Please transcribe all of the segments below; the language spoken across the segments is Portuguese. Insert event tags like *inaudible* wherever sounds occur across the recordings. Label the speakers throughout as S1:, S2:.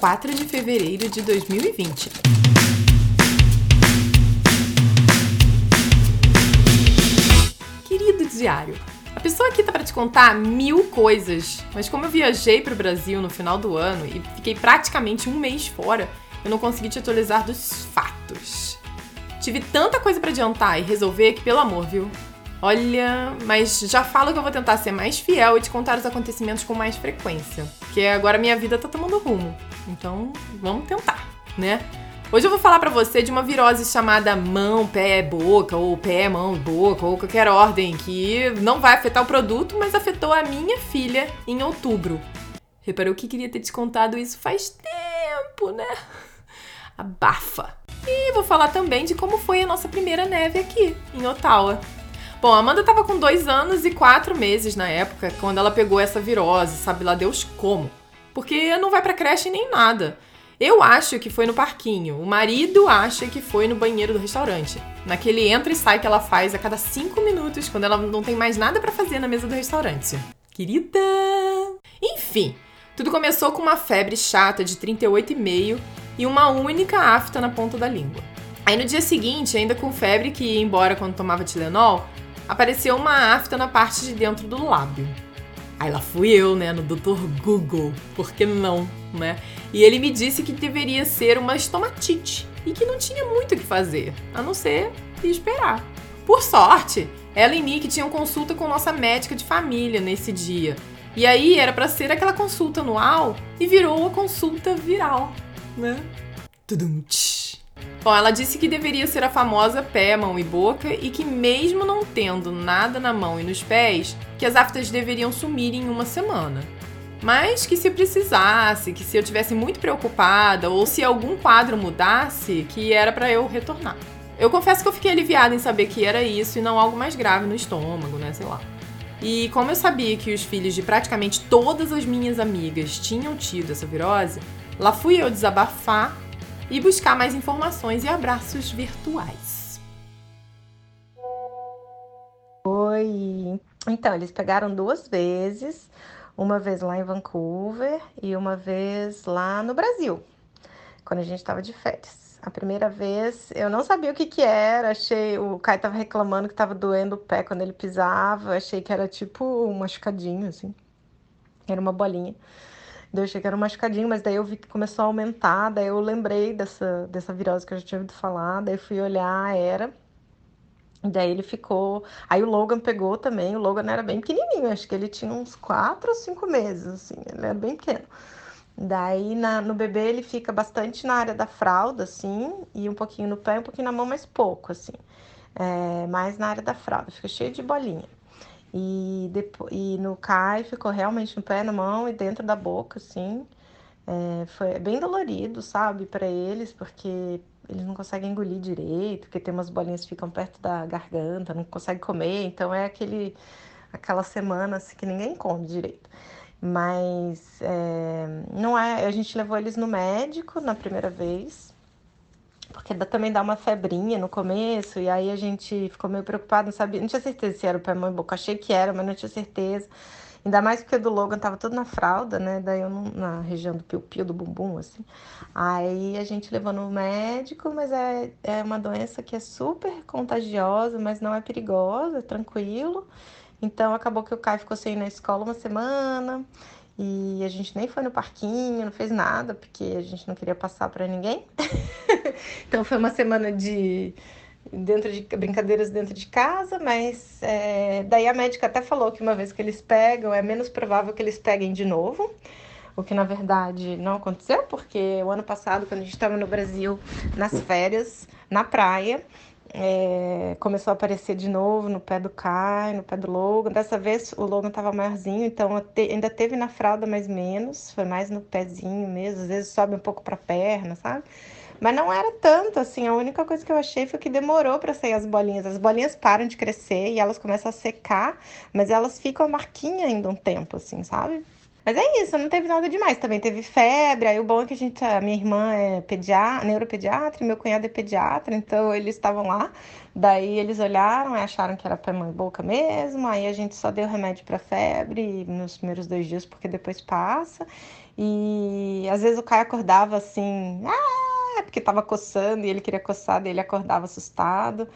S1: 4 de fevereiro de 2020. Querido diário, a pessoa aqui tá para te contar mil coisas, mas como eu viajei para o Brasil no final do ano e fiquei praticamente um mês fora, eu não consegui te atualizar dos fatos. Tive tanta coisa para adiantar e resolver que, pelo amor, viu? Olha, mas já falo que eu vou tentar ser mais fiel e te contar os acontecimentos com mais frequência. Porque agora minha vida tá tomando rumo. Então, vamos tentar, né? Hoje eu vou falar para você de uma virose chamada mão, pé, boca, ou pé, mão, boca, ou qualquer ordem que não vai afetar o produto, mas afetou a minha filha em outubro. Reparou que queria ter te contado isso faz tempo, né? Abafa! E vou falar também de como foi a nossa primeira neve aqui, em Ottawa. Bom, a Amanda tava com dois anos e quatro meses na época, quando ela pegou essa virose, sabe lá Deus como. Porque não vai pra creche nem nada. Eu acho que foi no parquinho. O marido acha que foi no banheiro do restaurante. Naquele entra e sai que ela faz a cada cinco minutos, quando ela não tem mais nada para fazer na mesa do restaurante. Querida! Enfim, tudo começou com uma febre chata de 38,5 e uma única afta na ponta da língua. Aí no dia seguinte, ainda com febre que ia embora quando tomava Tilenol, apareceu uma afta na parte de dentro do lábio. Aí lá fui eu, né, no Dr. Google, por que não, né? E ele me disse que deveria ser uma estomatite e que não tinha muito o que fazer, a não ser esperar. Por sorte, ela e Nick tinham consulta com nossa médica de família nesse dia. E aí era para ser aquela consulta anual e virou a consulta viral, né? Tudum, tch. Bom, ela disse que deveria ser a famosa pé, mão e boca e que mesmo não tendo nada na mão e nos pés, que as aftas deveriam sumir em uma semana. Mas que se precisasse, que se eu tivesse muito preocupada ou se algum quadro mudasse, que era para eu retornar. Eu confesso que eu fiquei aliviada em saber que era isso e não algo mais grave no estômago, né, sei lá. E como eu sabia que os filhos de praticamente todas as minhas amigas tinham tido essa virose, lá fui eu desabafar e buscar mais informações e abraços virtuais.
S2: Oi! Então, eles pegaram duas vezes, uma vez lá em Vancouver e uma vez lá no Brasil, quando a gente estava de férias. A primeira vez eu não sabia o que que era, achei o Kai tava reclamando que tava doendo o pé quando ele pisava, achei que era tipo um machucadinho assim. Era uma bolinha. Daí eu achei que era um machucadinho, mas daí eu vi que começou a aumentar, daí eu lembrei dessa, dessa virose que eu já tinha ouvido falar, daí fui olhar, era. Daí ele ficou. Aí o Logan pegou também. O Logan era bem pequenininho, acho que ele tinha uns 4 ou 5 meses, assim, ele era bem pequeno. Daí na, no bebê ele fica bastante na área da fralda, assim, e um pouquinho no pé, um pouquinho na mão, mas pouco, assim. É, mais na área da fralda, fica cheio de bolinha. E, depois, e no Kai ficou realmente no pé, na mão e dentro da boca, assim. É, foi bem dolorido, sabe, para eles, porque eles não conseguem engolir direito, porque tem umas bolinhas que ficam perto da garganta, não conseguem comer, então é aquele aquela semana assim, que ninguém come direito. Mas é, não é, a gente levou eles no médico na primeira vez, porque também dá uma febrinha no começo, e aí a gente ficou meio preocupado, não sabia, não tinha certeza se era o pé, mão e boca. Achei que era, mas não tinha certeza. Ainda mais porque do Logan tava tudo na fralda, né? Daí eu não, na região do piu-piu, do bumbum, assim. Aí a gente levou no médico, mas é, é uma doença que é super contagiosa, mas não é perigosa, é tranquilo. Então acabou que o Kai ficou sem ir na escola uma semana. E a gente nem foi no parquinho, não fez nada, porque a gente não queria passar para ninguém. *laughs* então foi uma semana de dentro de brincadeiras dentro de casa, mas é, daí a médica até falou que uma vez que eles pegam, é menos provável que eles peguem de novo. O que na verdade não aconteceu, porque o ano passado, quando a gente estava no Brasil nas férias, na praia, é, começou a aparecer de novo no pé do Kai, no pé do Logan. Dessa vez o Logan estava maiorzinho, então te, ainda teve na fralda, mas menos. Foi mais no pezinho mesmo. Às vezes sobe um pouco para a perna, sabe? Mas não era tanto assim. A única coisa que eu achei foi que demorou para sair as bolinhas. As bolinhas param de crescer e elas começam a secar, mas elas ficam a marquinha ainda um tempo, assim, sabe? Mas é isso, não teve nada demais. Também teve febre. Aí o bom é que a gente, a minha irmã é pediatra, neuropediatra, meu cunhado é pediatra, então eles estavam lá. Daí eles olharam e acharam que era para mãe boca mesmo. Aí a gente só deu remédio para febre nos primeiros dois dias, porque depois passa. E às vezes o Caio acordava assim, ah, porque tava coçando e ele queria coçar, daí ele acordava assustado.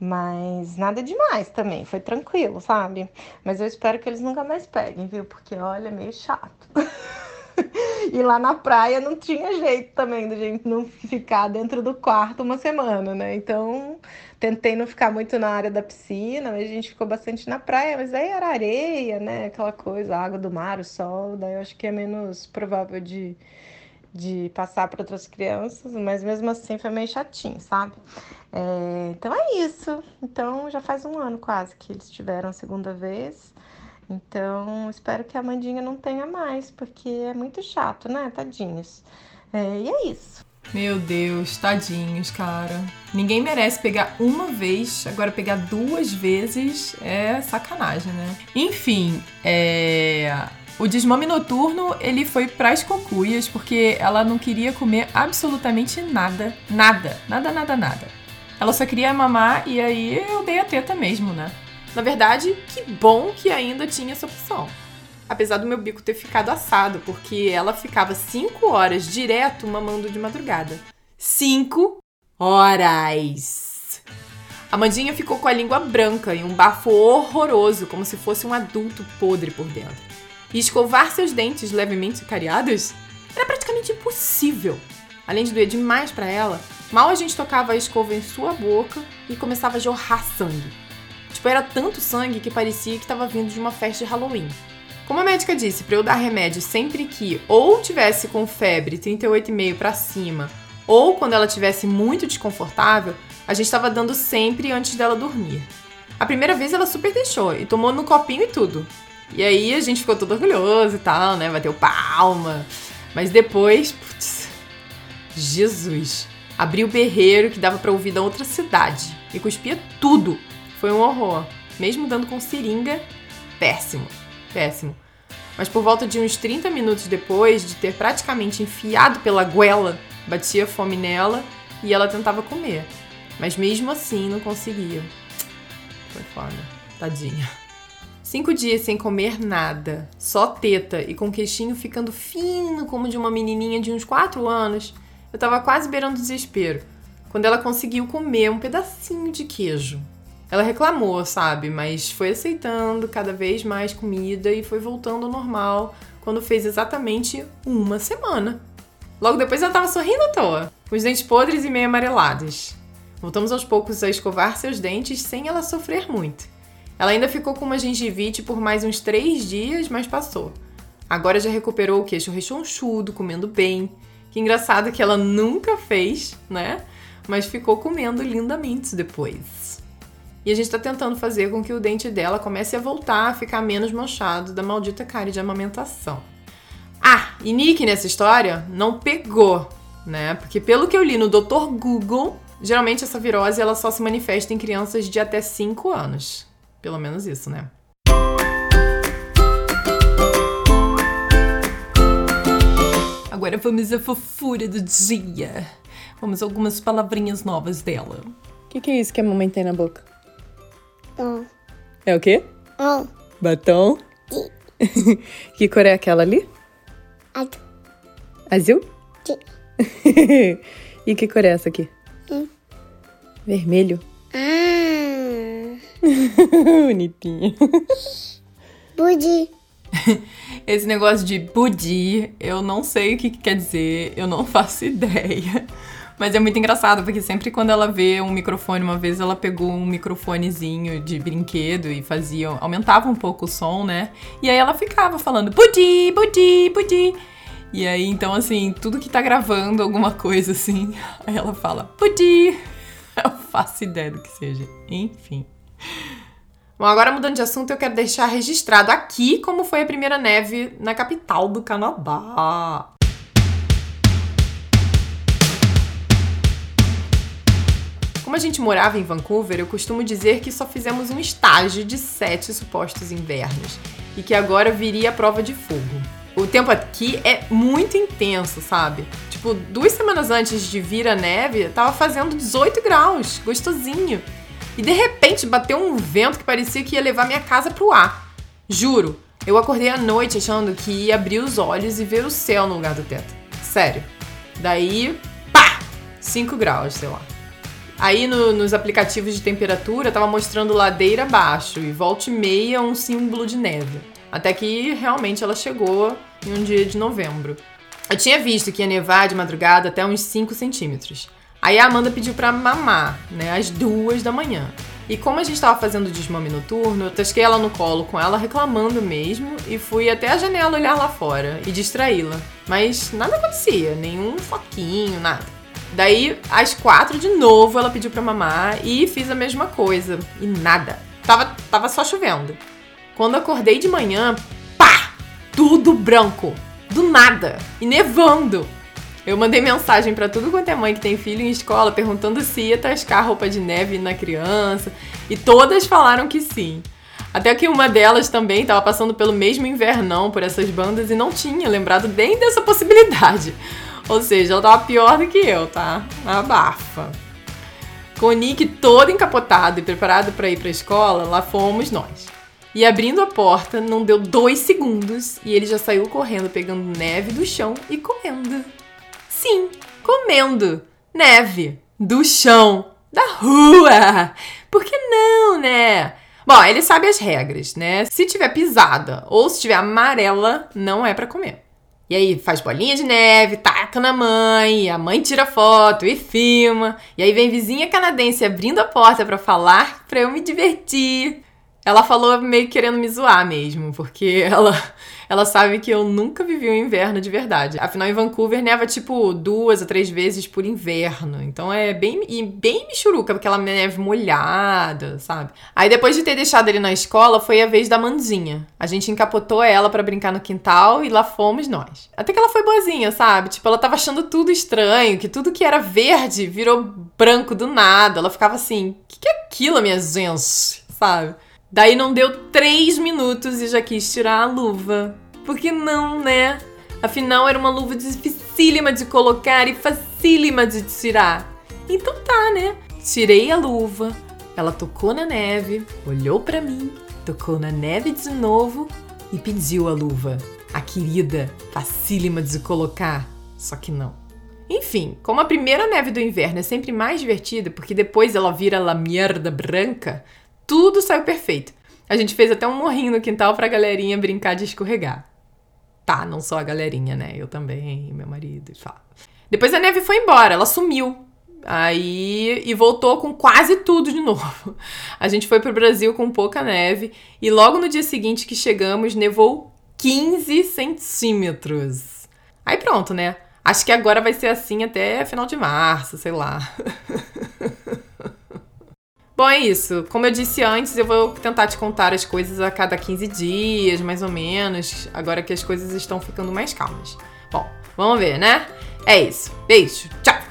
S2: Mas nada demais também, foi tranquilo, sabe? Mas eu espero que eles nunca mais peguem, viu? Porque olha, é meio chato. *laughs* e lá na praia não tinha jeito também da gente não ficar dentro do quarto uma semana, né? Então tentei não ficar muito na área da piscina, mas a gente ficou bastante na praia, mas aí era areia, né? Aquela coisa, a água do mar, o sol, daí eu acho que é menos provável de, de passar para outras crianças, mas mesmo assim foi meio chatinho, sabe? É, então é isso. Então já faz um ano quase que eles tiveram a segunda vez. Então espero que a Mandinha não tenha mais, porque é muito chato, né? Tadinhos. É, e é isso.
S1: Meu Deus, tadinhos, cara. Ninguém merece pegar uma vez, agora pegar duas vezes é sacanagem, né? Enfim, é. O desmame noturno, ele foi pras cocuias, porque ela não queria comer absolutamente nada. Nada. Nada, nada, nada. Ela só queria mamar e aí eu dei a teta mesmo, né? Na verdade, que bom que ainda tinha essa opção. Apesar do meu bico ter ficado assado, porque ela ficava 5 horas direto mamando de madrugada. 5 horas! A Mandinha ficou com a língua branca e um bafo horroroso, como se fosse um adulto podre por dentro. E escovar seus dentes levemente cariados era praticamente impossível. Além de doer demais para ela, Mal a gente tocava a escova em sua boca e começava a jorrar sangue. Tipo, era tanto sangue que parecia que estava vindo de uma festa de Halloween. Como a médica disse para eu dar remédio sempre que ou tivesse com febre 38,5 para cima, ou quando ela tivesse muito desconfortável, a gente estava dando sempre antes dela dormir. A primeira vez ela super deixou e tomou no copinho e tudo. E aí a gente ficou todo orgulhoso e tal, né? Bateu palma. Mas depois, putz, Jesus, Abri o berreiro que dava para ouvir da outra cidade e cuspia tudo. Foi um horror. Mesmo dando com seringa, péssimo, péssimo. Mas por volta de uns 30 minutos depois de ter praticamente enfiado pela goela, batia fome nela e ela tentava comer. Mas mesmo assim não conseguia. Foi foda. Tadinha. Cinco dias sem comer nada, só teta e com o queixinho ficando fino como de uma menininha de uns 4 anos, eu tava quase beirando o desespero quando ela conseguiu comer um pedacinho de queijo. Ela reclamou, sabe, mas foi aceitando cada vez mais comida e foi voltando ao normal quando fez exatamente uma semana. Logo depois ela tava sorrindo à toa, com os dentes podres e meio amarelados. Voltamos aos poucos a escovar seus dentes sem ela sofrer muito. Ela ainda ficou com uma gengivite por mais uns três dias, mas passou. Agora já recuperou o queixo rechonchudo, comendo bem, que engraçado que ela nunca fez, né? Mas ficou comendo lindamente depois. E a gente tá tentando fazer com que o dente dela comece a voltar a ficar menos manchado da maldita cárie de amamentação. Ah, e Nick nessa história não pegou, né? Porque pelo que eu li no Dr. Google, geralmente essa virose ela só se manifesta em crianças de até 5 anos. Pelo menos isso, né? Agora vamos à fofura do dia. Vamos algumas palavrinhas novas dela. O que, que, é isso que a mamãe tem na boca?
S3: Batom.
S1: É o quê?
S3: Oh.
S1: Batom?
S3: Sim. *laughs*
S1: que cor é aquela ali?
S3: Azul.
S1: Azul?
S3: Sim. *laughs*
S1: e que cor é essa aqui?
S3: Hum.
S1: Vermelho.
S3: Ah. *laughs*
S1: Bonitinho.
S3: Budi.
S1: Esse negócio de budi, eu não sei o que, que quer dizer, eu não faço ideia. Mas é muito engraçado, porque sempre quando ela vê um microfone, uma vez ela pegou um microfonezinho de brinquedo e fazia, aumentava um pouco o som, né? E aí ela ficava falando budi, budi, budi. E aí, então, assim, tudo que tá gravando alguma coisa assim, *laughs* aí ela fala budi. *laughs* Eu faço ideia do que seja. Enfim. Bom, agora mudando de assunto, eu quero deixar registrado aqui como foi a primeira neve na capital do Canadá. Como a gente morava em Vancouver, eu costumo dizer que só fizemos um estágio de sete supostos invernos e que agora viria a prova de fogo. O tempo aqui é muito intenso, sabe? Tipo, duas semanas antes de vir a neve, tava fazendo 18 graus, gostosinho. E de repente bateu um vento que parecia que ia levar minha casa pro ar. Juro, eu acordei à noite achando que ia abrir os olhos e ver o céu no lugar do teto. Sério. Daí, pá! 5 graus, sei lá. Aí no- nos aplicativos de temperatura tava mostrando ladeira abaixo e volta e meia um símbolo de neve. Até que realmente ela chegou em um dia de novembro. Eu tinha visto que ia nevar de madrugada até uns 5 centímetros. Aí a Amanda pediu pra mamar, né, às duas da manhã. E como a gente tava fazendo desmame noturno, eu tasquei ela no colo com ela reclamando mesmo e fui até a janela olhar lá fora e distraí-la. Mas nada acontecia, nenhum foquinho, nada. Daí, às quatro de novo, ela pediu pra mamar e fiz a mesma coisa. E nada. Tava, tava só chovendo. Quando acordei de manhã, pá! Tudo branco. Do nada. E nevando. Eu mandei mensagem pra tudo quanto é mãe que tem filho em escola perguntando se ia tascar roupa de neve na criança. E todas falaram que sim. Até que uma delas também estava passando pelo mesmo invernão por essas bandas e não tinha lembrado nem dessa possibilidade. Ou seja, ela tava pior do que eu, tá? Abafa. Com o Nick todo encapotado e preparado para ir pra escola, lá fomos nós. E abrindo a porta, não deu dois segundos e ele já saiu correndo, pegando neve do chão e comendo. Sim, comendo neve do chão, da rua. Por que não, né? Bom, ele sabe as regras, né? Se tiver pisada ou se tiver amarela, não é pra comer. E aí faz bolinha de neve, taca na mãe, a mãe tira foto e filma. E aí vem vizinha canadense abrindo a porta pra falar pra eu me divertir. Ela falou meio querendo me zoar mesmo, porque *laughs* ela, ela sabe que eu nunca vivi um inverno de verdade. Afinal, em Vancouver neva tipo duas a três vezes por inverno. Então é bem, e bem michuruca, aquela neve molhada, sabe? Aí depois de ter deixado ele na escola, foi a vez da Mandinha. A gente encapotou ela pra brincar no quintal e lá fomos nós. Até que ela foi boazinha, sabe? Tipo, ela tava achando tudo estranho, que tudo que era verde virou branco do nada. Ela ficava assim: o que, que é aquilo, minha gente? Sabe? Daí não deu três minutos e já quis tirar a luva. Por que não, né? Afinal, era uma luva dificílima de colocar e facílima de tirar. Então tá, né? Tirei a luva, ela tocou na neve, olhou pra mim, tocou na neve de novo e pediu a luva. A querida, facílima de colocar. Só que não. Enfim, como a primeira neve do inverno é sempre mais divertida, porque depois ela vira la mierda branca, tudo saiu perfeito. A gente fez até um morrinho no quintal pra galerinha brincar de escorregar. Tá, não só a galerinha, né? Eu também, meu marido. Depois a neve foi embora, ela sumiu. Aí e voltou com quase tudo de *laughs* novo. A gente foi pro Brasil com pouca neve e logo no dia seguinte que chegamos nevou 15 centímetros. Aí pronto, né? Acho que agora vai ser assim até final de março, sei lá. *laughs* Bom, é isso. Como eu disse antes, eu vou tentar te contar as coisas a cada 15 dias, mais ou menos, agora que as coisas estão ficando mais calmas. Bom, vamos ver, né? É isso. Beijo. Tchau.